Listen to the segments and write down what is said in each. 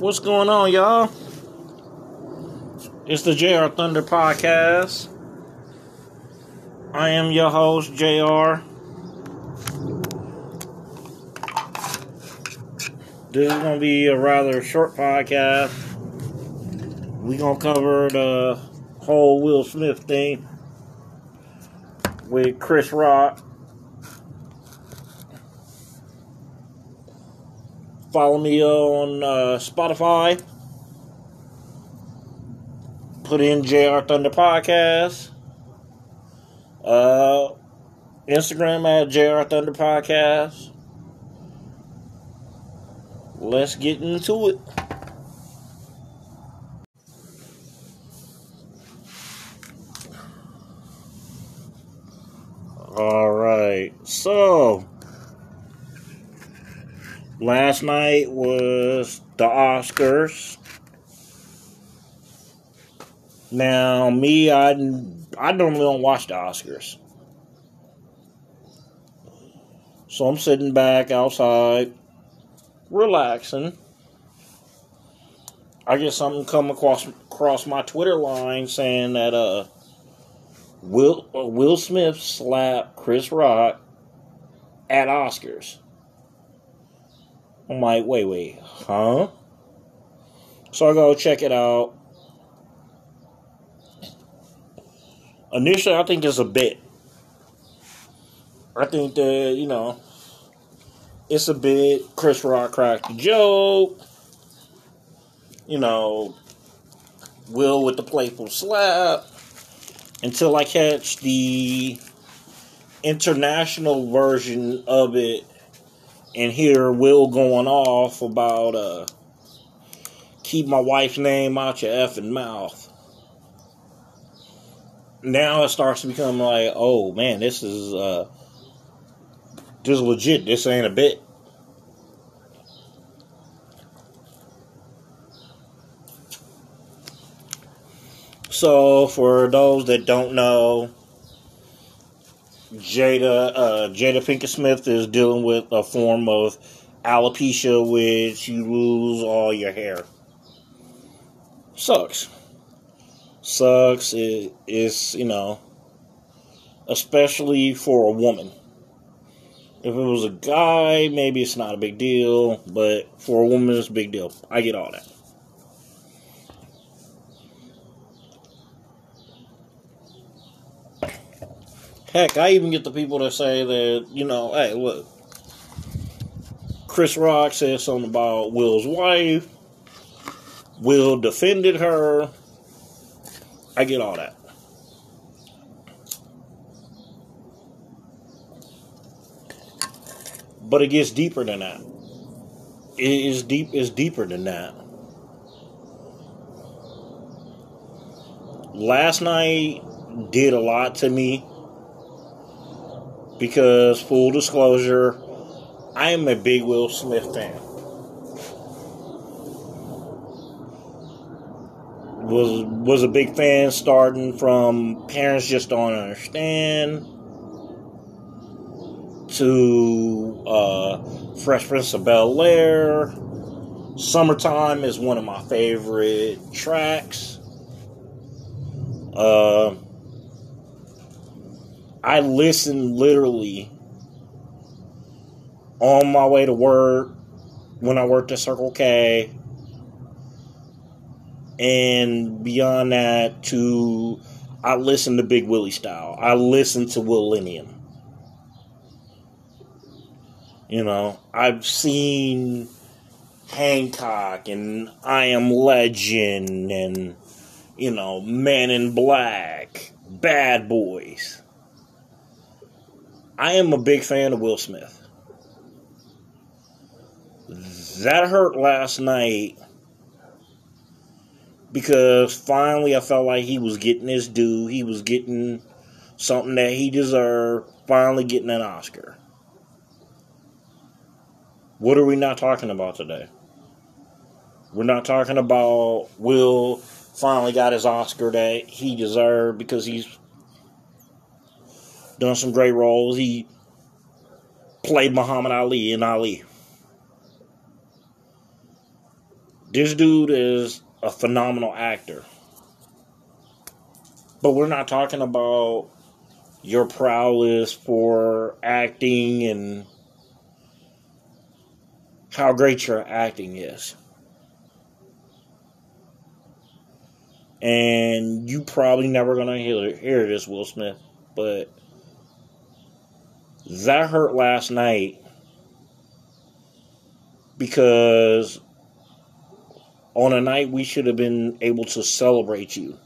What's going on, y'all? It's the JR Thunder Podcast. I am your host, JR. This is going to be a rather short podcast. We're going to cover the whole Will Smith thing with Chris Rock. Follow me on uh, Spotify. Put in JR Thunder Podcast. Uh, Instagram at JR Thunder Podcast. Let's get into it. All right. So, last night was the Oscars. Now, me, I, I normally don't watch the Oscars. So I'm sitting back outside, relaxing. I get something come across across my Twitter line saying that uh Will uh, Will Smith slapped Chris Rock at Oscars. I'm like, wait, wait, huh? So I go check it out. Initially, I think it's a bit. I think that, you know, it's a bit. Chris Rock cracked the joke. You know, Will with the playful slap. Until I catch the international version of it and hear Will going off about uh keep my wife's name out your effing mouth. Now it starts to become like, oh man, this is uh this is legit. This ain't a bit. So for those that don't know, Jada uh, Jada Pinkett Smith is dealing with a form of alopecia, which you lose all your hair. Sucks. Sucks. It, it's you know, especially for a woman. If it was a guy, maybe it's not a big deal, but for a woman, it's a big deal. I get all that. Heck, I even get the people that say that, you know, hey, look, Chris Rock said something about Will's wife. Will defended her. I get all that. But it gets deeper than that. It is deep is deeper than that. Last night did a lot to me because full disclosure, I am a big Will Smith fan. Was was a big fan starting from Parents Just Don't Understand to uh, Fresh Prince of Bel Air. Summertime is one of my favorite tracks. Uh, I listen literally on my way to work when I worked at Circle K and beyond that to I listen to Big Willie style. I listen to Willennium. You know, I've seen Hancock and I Am Legend and you know, Man in Black, Bad Boys. I am a big fan of Will Smith. That hurt last night because finally I felt like he was getting his due. He was getting something that he deserved, finally getting an Oscar. What are we not talking about today? We're not talking about Will finally got his Oscar that he deserved because he's done some great roles. He played Muhammad Ali in Ali. This dude is a phenomenal actor. But we're not talking about your prowess for acting and how great your acting is. And you probably never gonna hear, hear this, Will Smith, but that hurt last night because on a night we should have been able to celebrate you.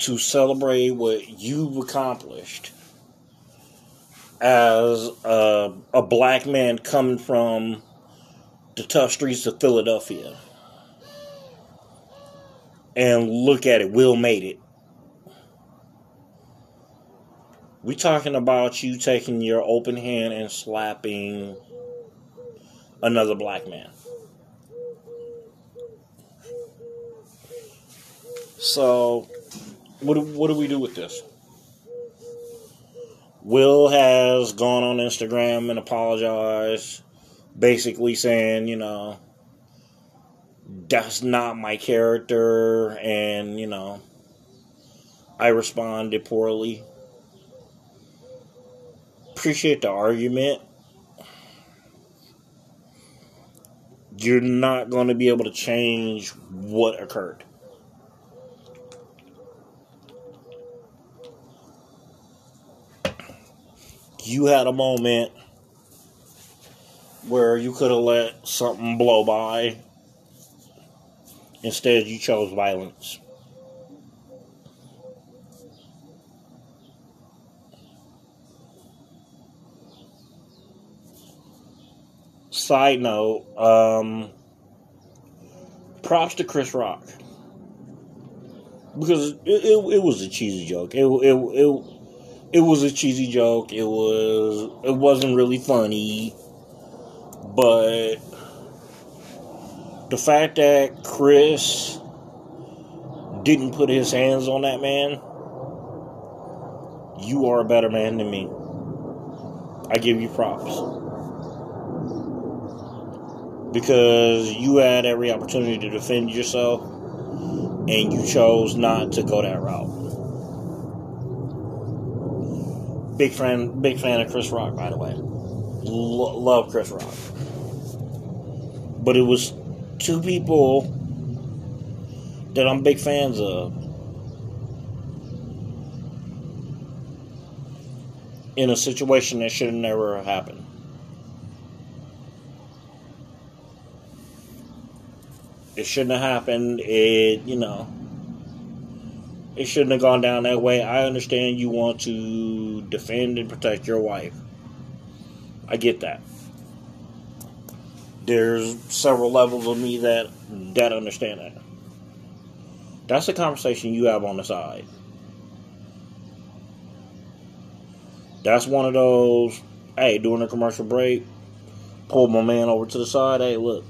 To celebrate what you've accomplished as a, a black man coming from the tough streets of Philadelphia. And look at it, Will made it. We talking about you taking your open hand and slapping another black man. So, what do, what do we do with this? Will has gone on Instagram and apologized, basically saying, you know, that's not my character, and, you know, I responded poorly. Appreciate the argument. You're not going to be able to change what occurred. you had a moment where you could have let something blow by. Instead, you chose violence. Side note, um, props to Chris Rock. Because it, it, it was a cheesy joke. It, it, it, it was a cheesy joke. It was it wasn't really funny, but the fact that Chris didn't put his hands on that man, you are a better man than me. I give you props. Because you had every opportunity to defend yourself and you chose not to go that route. Big fan, big fan of Chris Rock, by the way. L- love Chris Rock. But it was two people that I'm big fans of. In a situation that should have never happened. It shouldn't have happened. It, you know it shouldn't have gone down that way. I understand you want to defend and protect your wife. I get that. There's several levels of me that that understand that. That's a conversation you have on the side. That's one of those, hey, during a commercial break, pull my man over to the side. Hey, look,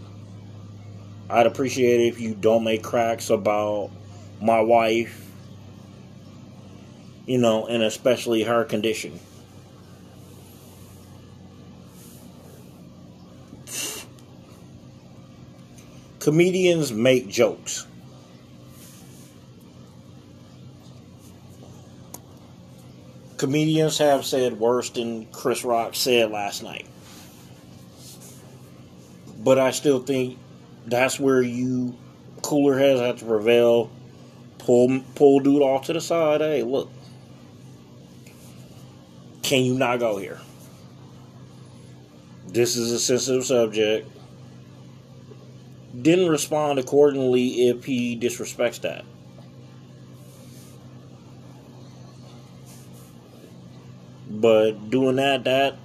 I'd appreciate it if you don't make cracks about my wife you know, and especially her condition. Comedians make jokes. Comedians have said worse than Chris Rock said last night. But I still think that's where you cooler heads have to prevail. Pull pull dude off to the side. Hey, look, can you not go here? This is a sensitive subject. Didn't respond accordingly if he disrespects that. But doing that, that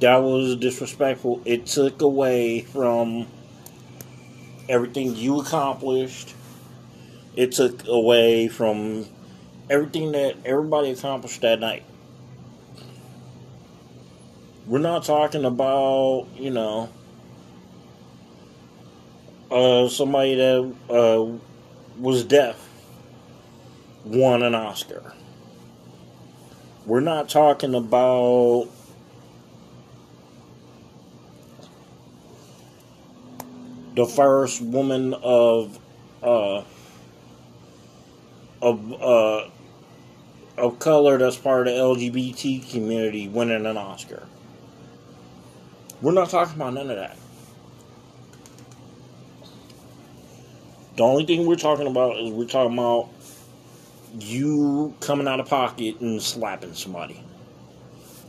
that was disrespectful. It took away from everything you accomplished. It took away from everything that everybody accomplished that night. We're not talking about, you know, uh, somebody that uh, was deaf won an Oscar. We're not talking about the first woman of uh, of uh, of color that's part of the LGBT community winning an Oscar. We're not talking about none of that. The only thing we're talking about is we're talking about you coming out of pocket and slapping somebody.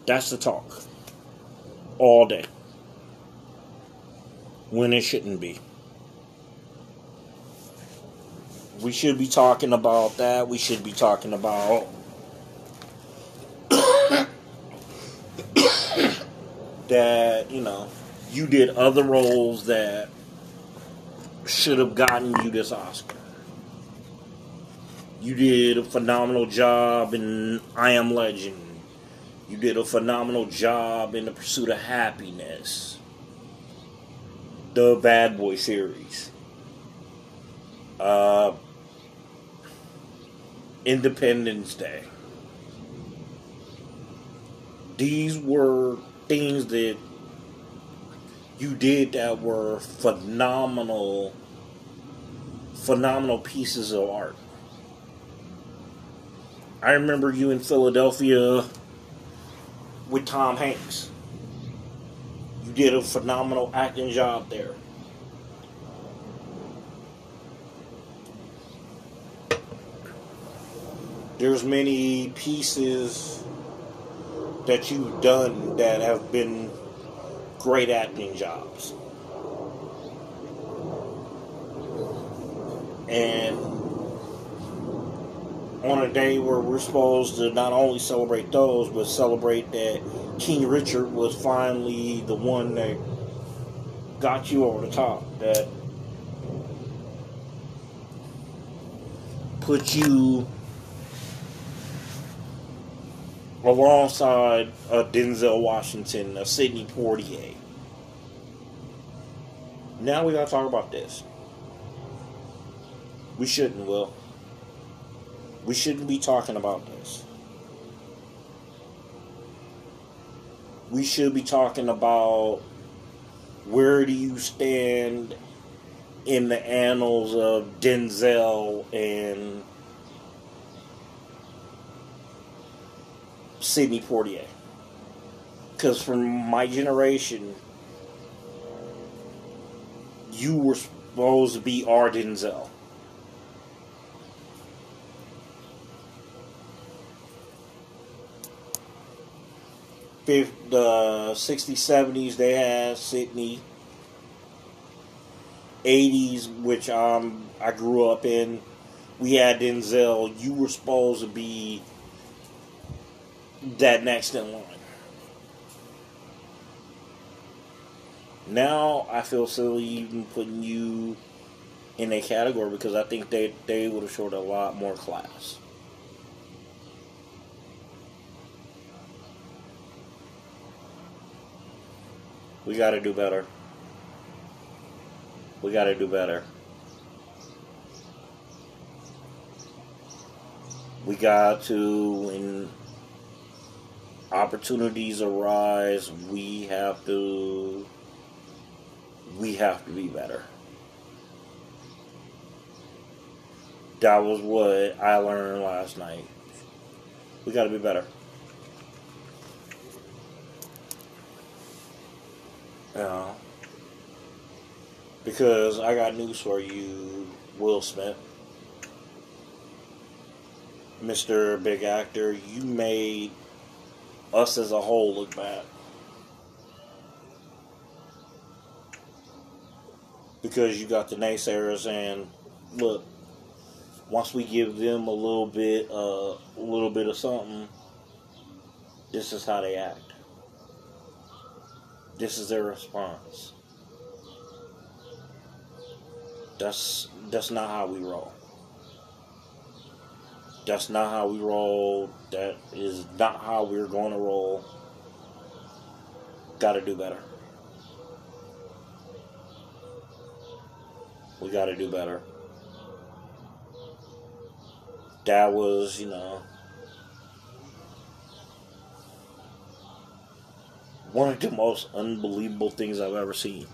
That's the talk. All day. When it shouldn't be. We should be talking about that. We should be talking about that, you know, you did other roles that should have gotten you this Oscar. You did a phenomenal job in I Am Legend. You did a phenomenal job in The Pursuit of Happiness. The Bad Boy series. Uh, Independence Day. These were things that you did that were phenomenal phenomenal pieces of art. I remember you in Philadelphia with Tom Hanks. Did a phenomenal acting job there. There's many pieces that you've done that have been great acting jobs. And on a day where we're supposed to not only celebrate those, but celebrate that King Richard was finally the one that got you over the top, that put you alongside uh, Denzel Washington, uh, Sidney Poitier. Now we gotta talk about this. We shouldn't, Will. We shouldn't be talking about this. We should be talking about where do you stand in the annals of Denzel and Sidney Poitier. Because from my generation, you were supposed to be our Denzel. The 60s, 70s, they had Sidney. 80s, which um, I grew up in, we had Denzel. You were supposed to be that next in line. Now I feel silly even putting you in a category because I think they, they would have showed a lot more class. We got to do better. We got to do better. We got to, when opportunities arise, we have to, we have to be better. That was what I learned last night. We got to be better. Yeah. Because I got news for you, Will Smith. Mr. Big Actor, you made us as a whole look bad. Because you got the naysayers and look, once we give them a little bit uh, a little bit of something, this is how they act. This is their response. That's that's not how we roll. That's not how we roll. That is not how we're going to roll. Got to do better. We got to do better. That was, you know, one of the most unbelievable things I've ever seen.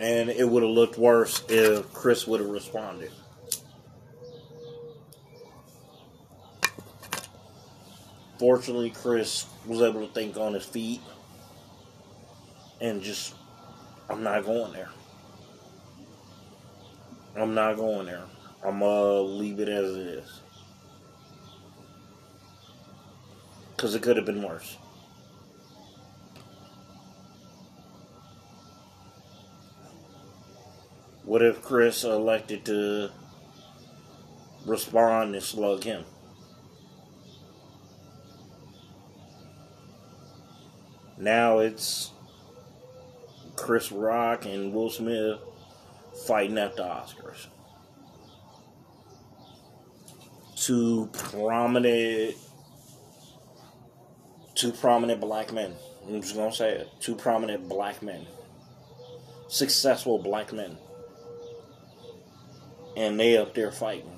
And it would have looked worse if Chris would have responded. Fortunately, Chris was able to think on his feet and just, I'm not going there. I'm not going there. I'm gonna leave it as it is. Because it could have been worse. What if Chris elected to respond and slug him? Now it's Chris Rock and Will Smith fighting at the Oscars. Two prominent, two prominent black men. I'm just gonna say it. Two prominent black men, successful black men, and they up there fighting.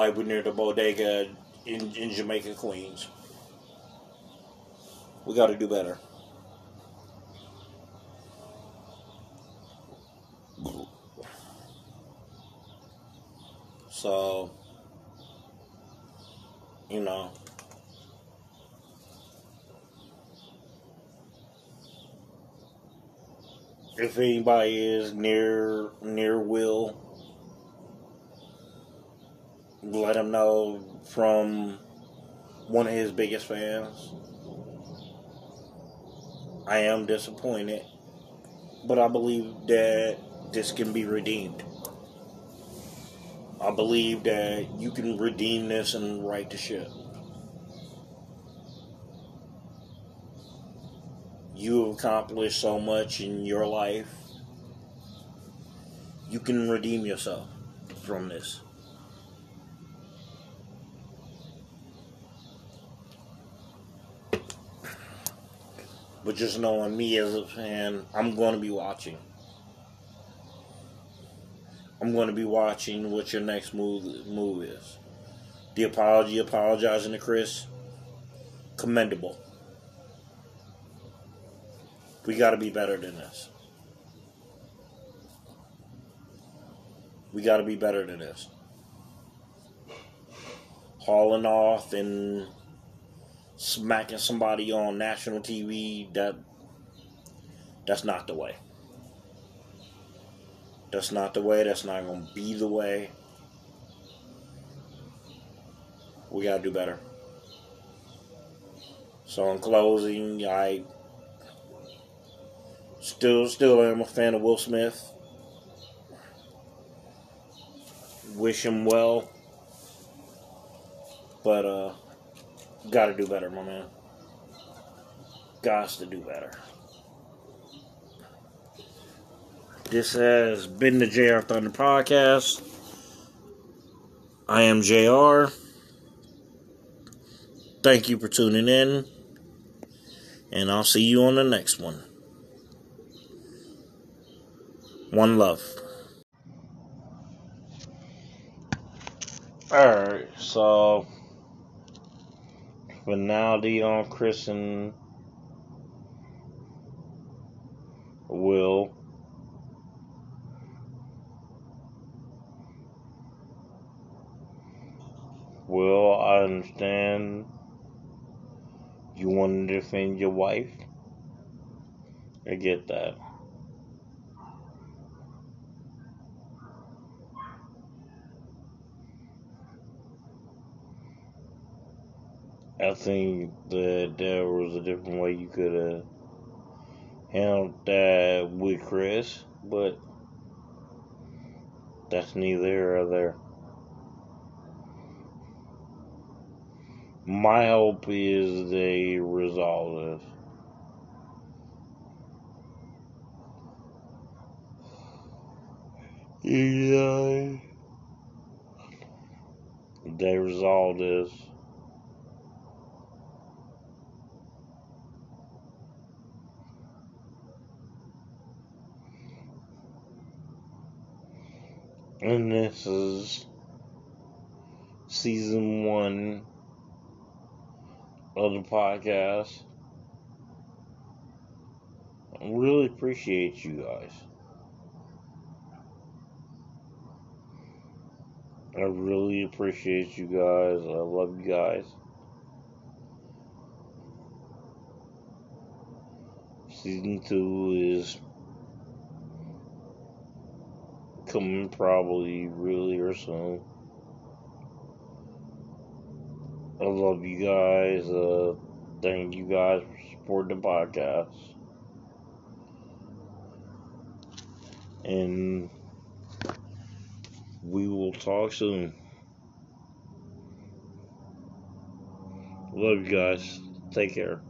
like we're near the bodega in, in Jamaica, Queens. We got to do better. So, you know, if anybody is near near Will let him know from one of his biggest fans. I am disappointed, but I believe that this can be redeemed. I believe that you can redeem this and right the ship. You have accomplished so much in your life. You can redeem yourself from this. But just knowing me as a fan, I'm going to be watching. I'm going to be watching what your next move move is. The apology, apologizing to Chris, commendable. We got to be better than this. We got to be better than this. Hauling off and smacking somebody on national TV, that that's not the way. That's not the way. That's not going to be the way. We got to do better. So in closing, I still still am a fan of Will Smith. Wish him well. But uh Got to do better, my man. Got to do better. This has been the JR Thunder Podcast. I am JR. Thank you for tuning in. And I'll see you on the next one. One love. Alright, so finality on Chris and Will. Will, I understand you want to defend your wife. I get that. I think that there was a different way you could have handled that with Chris, but that's neither here or there. My hope is they resolve this. Yeah. They resolve this. And this is season one, of the podcast. I really appreciate you guys. I really appreciate you guys. I love you guys. Season two is coming probably really or soon. I love you guys. Uh, thank you guys for supporting the podcast. And we will talk soon. Love you guys. Take care.